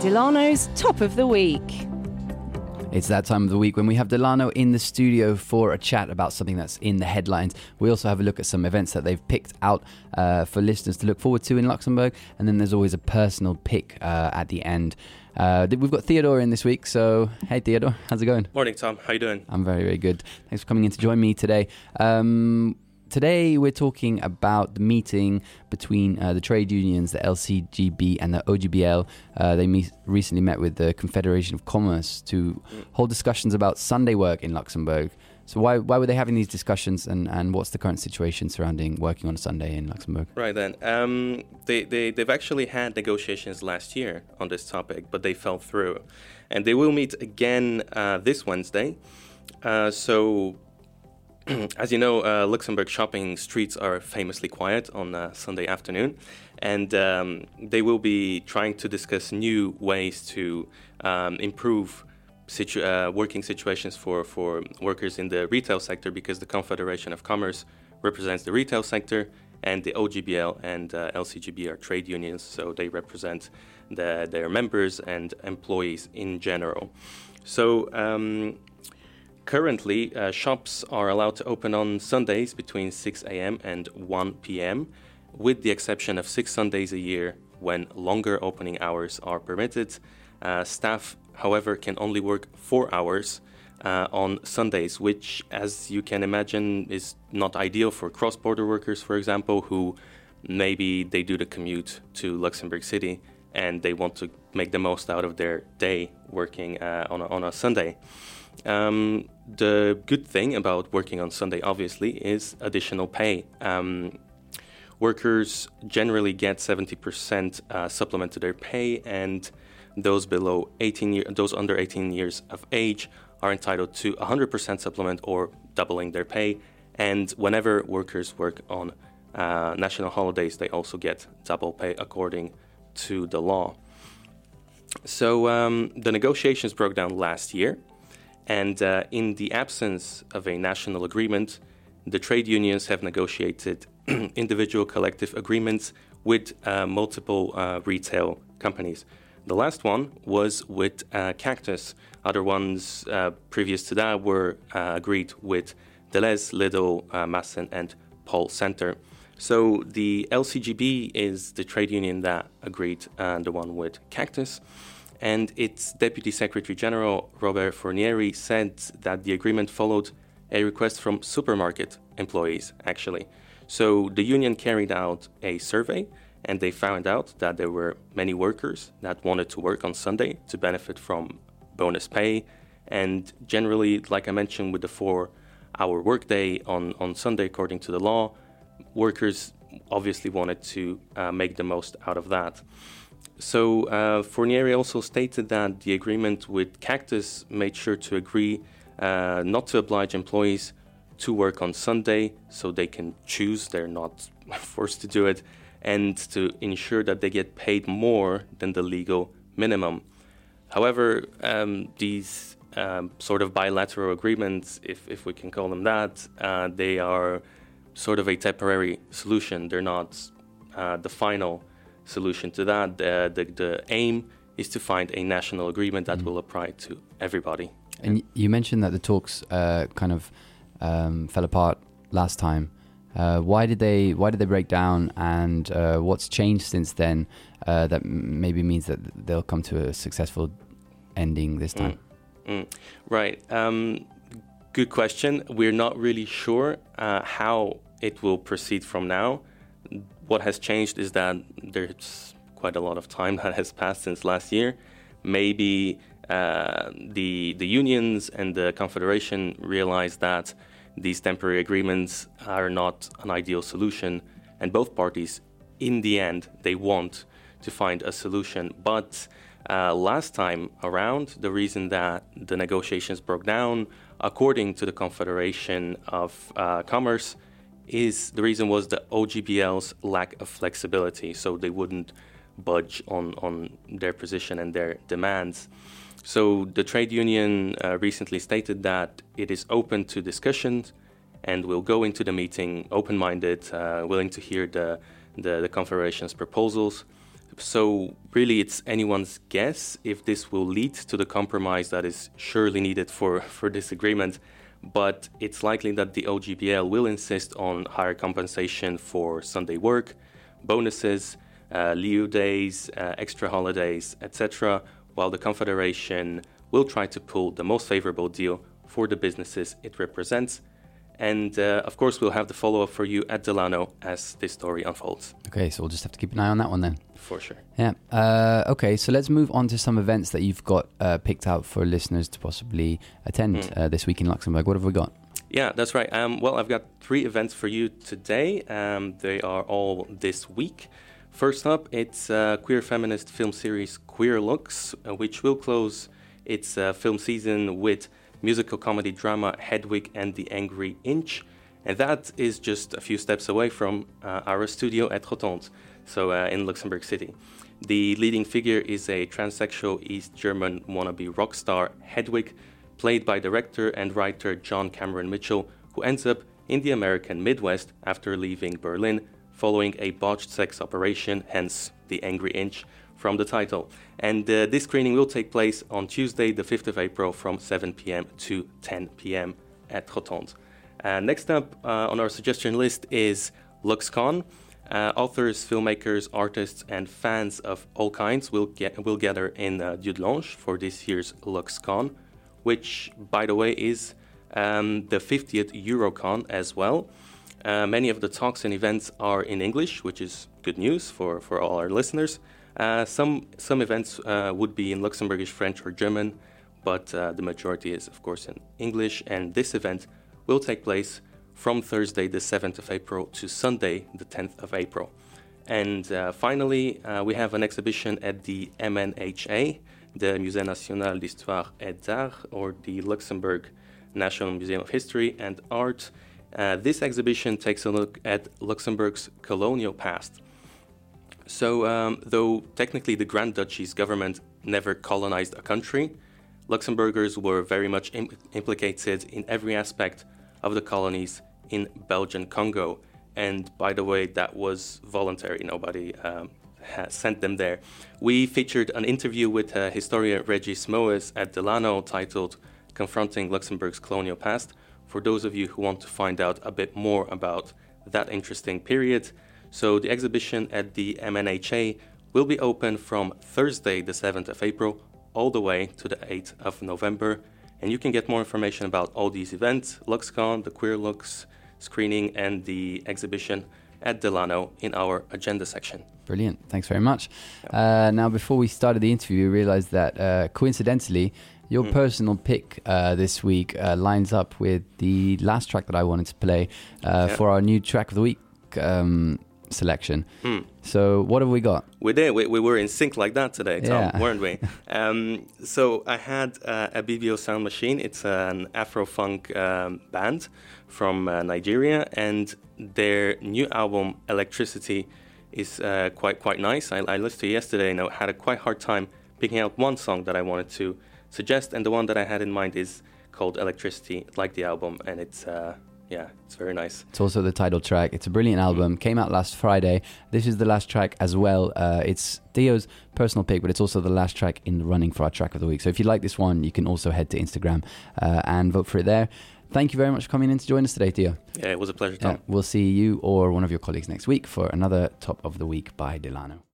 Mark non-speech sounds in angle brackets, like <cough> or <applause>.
Delano's Top of the Week. It's that time of the week when we have Delano in the studio for a chat about something that's in the headlines. We also have a look at some events that they've picked out uh, for listeners to look forward to in Luxembourg, and then there's always a personal pick uh, at the end. Uh, we've got Theodore in this week, so hey Theodore, how's it going? Morning, Tom. How you doing? I'm very, very good. Thanks for coming in to join me today. Um, Today, we're talking about the meeting between uh, the trade unions, the LCGB and the OGBL. Uh, they meet, recently met with the Confederation of Commerce to hold discussions about Sunday work in Luxembourg. So, why, why were they having these discussions, and, and what's the current situation surrounding working on a Sunday in Luxembourg? Right then. Um, they, they, they've actually had negotiations last year on this topic, but they fell through. And they will meet again uh, this Wednesday. Uh, so as you know, uh, Luxembourg shopping streets are famously quiet on uh, Sunday afternoon, and um, they will be trying to discuss new ways to um, improve situ- uh, working situations for, for workers in the retail sector because the Confederation of Commerce represents the retail sector and the OGBL and uh, LCGB are trade unions, so they represent the, their members and employees in general. So um, Currently, uh, shops are allowed to open on Sundays between 6 a.m. and 1 p.m., with the exception of six Sundays a year when longer opening hours are permitted. Uh, staff, however, can only work four hours uh, on Sundays, which, as you can imagine, is not ideal for cross border workers, for example, who maybe they do the commute to Luxembourg City and they want to make the most out of their day working uh, on, a, on a Sunday. Um, the good thing about working on Sunday, obviously, is additional pay. Um, workers generally get 70% uh, supplement to their pay, and those below 18 year, those under 18 years of age are entitled to 100% supplement or doubling their pay. And whenever workers work on uh, national holidays, they also get double pay according to the law. So um, the negotiations broke down last year, and uh, in the absence of a national agreement, the trade unions have negotiated <clears throat> individual collective agreements with uh, multiple uh, retail companies. The last one was with uh, Cactus. Other ones uh, previous to that were uh, agreed with Delhaize, Lidl, Massen, and Pall Center. So the LCGB is the trade union that agreed, and the one with Cactus and its Deputy Secretary General, Robert Fornieri, said that the agreement followed a request from supermarket employees, actually. So the union carried out a survey and they found out that there were many workers that wanted to work on Sunday to benefit from bonus pay. And generally, like I mentioned, with the four hour workday on, on Sunday, according to the law, workers obviously wanted to uh, make the most out of that. So uh, Fornieri also stated that the agreement with Cactus made sure to agree uh, not to oblige employees to work on Sunday so they can choose, they're not <laughs> forced to do it, and to ensure that they get paid more than the legal minimum. However, um, these um, sort of bilateral agreements, if, if we can call them that, uh, they are sort of a temporary solution. They're not uh, the final solution to that. The, the, the aim is to find a national agreement that mm. will apply to everybody. And you mentioned that the talks uh, kind of um, fell apart last time. Uh, why did they Why did they break down? And uh, what's changed since then uh, that maybe means that they'll come to a successful ending this time? Mm. Mm. Right. Um, good question. We're not really sure uh, how it will proceed from now what has changed is that there's quite a lot of time <laughs> that has passed since last year. Maybe uh, the the unions and the confederation realize that these temporary agreements are not an ideal solution, and both parties, in the end, they want to find a solution. But uh, last time around, the reason that the negotiations broke down, according to the Confederation of uh, Commerce, is the reason was the OGBL's lack of flexibility, so they wouldn't budge on, on their position and their demands. So the trade union uh, recently stated that it is open to discussions and will go into the meeting open-minded, uh, willing to hear the, the, the confederation's proposals. So, really, it's anyone's guess if this will lead to the compromise that is surely needed for, for this agreement. But it's likely that the OGBL will insist on higher compensation for Sunday work, bonuses, uh, leave days, uh, extra holidays, etc., while the Confederation will try to pull the most favorable deal for the businesses it represents and uh, of course, we'll have the follow up for you at Delano as this story unfolds. Okay, so we'll just have to keep an eye on that one then. For sure. Yeah. Uh, okay, so let's move on to some events that you've got uh, picked out for listeners to possibly attend mm. this week in Luxembourg. What have we got? Yeah, that's right. Um, well, I've got three events for you today. Um, they are all this week. First up, it's a queer feminist film series Queer Looks, uh, which will close its uh, film season with musical comedy drama Hedwig and the Angry Inch. And that is just a few steps away from uh, our studio at Rotonde, so uh, in Luxembourg City. The leading figure is a transsexual East German wannabe rock star, Hedwig, played by director and writer John Cameron Mitchell, who ends up in the American Midwest after leaving Berlin following a botched sex operation, hence the Angry Inch, from the title. And uh, this screening will take place on Tuesday, the 5th of April, from 7 p.m. to 10 p.m. at Rotonde. Uh, next up uh, on our suggestion list is LuxCon. Uh, authors, filmmakers, artists, and fans of all kinds will, get, will gather in uh, Dudelange for this year's LuxCon, which, by the way, is um, the 50th Eurocon as well. Uh, many of the talks and events are in English, which is good news for, for all our listeners. Uh, some some events uh, would be in Luxembourgish, French, or German, but uh, the majority is, of course, in English. And this event will take place from Thursday, the 7th of April, to Sunday, the 10th of April. And uh, finally, uh, we have an exhibition at the MNHA, the Musée National d'Histoire et d'Art, or the Luxembourg National Museum of History and Art. Uh, this exhibition takes a look at Luxembourg's colonial past. So, um, though technically the Grand Duchy's government never colonized a country, Luxembourgers were very much Im- implicated in every aspect of the colonies in Belgian Congo. And by the way, that was voluntary, nobody um, sent them there. We featured an interview with uh, historian Regis Moes at Delano titled Confronting Luxembourg's Colonial Past for those of you who want to find out a bit more about that interesting period. So the exhibition at the MNHA will be open from Thursday, the 7th of April, all the way to the 8th of November. And you can get more information about all these events, LuxCon, the Queer Looks screening, and the exhibition at Delano in our agenda section. Brilliant. Thanks very much. Uh, now, before we started the interview, we realized that uh, coincidentally, your mm. personal pick uh, this week uh, lines up with the last track that I wanted to play uh, yeah. for our new track of the week. Um, selection. Hmm. So what have we got? We did. We, we were in sync like that today, Tom, yeah. weren't we? <laughs> um, so I had uh, Ibibio Sound Machine. It's an Afro funk um, band from uh, Nigeria, and their new album Electricity is uh, quite quite nice. I, I, listened to it yesterday and I had a quite hard time picking out one song that I wanted to suggest, and the one that I had in mind is called Electricity, like the album, and it's uh, yeah, it's very nice. It's also the title track. It's a brilliant album. Came out last Friday. This is the last track as well. Uh, it's Theo's personal pick, but it's also the last track in the running for our track of the week. So if you like this one, you can also head to Instagram uh, and vote for it there. Thank you very much for coming in to join us today, Theo. Yeah, it was a pleasure, Tom. Yeah, we'll see you or one of your colleagues next week for another Top of the Week by Delano.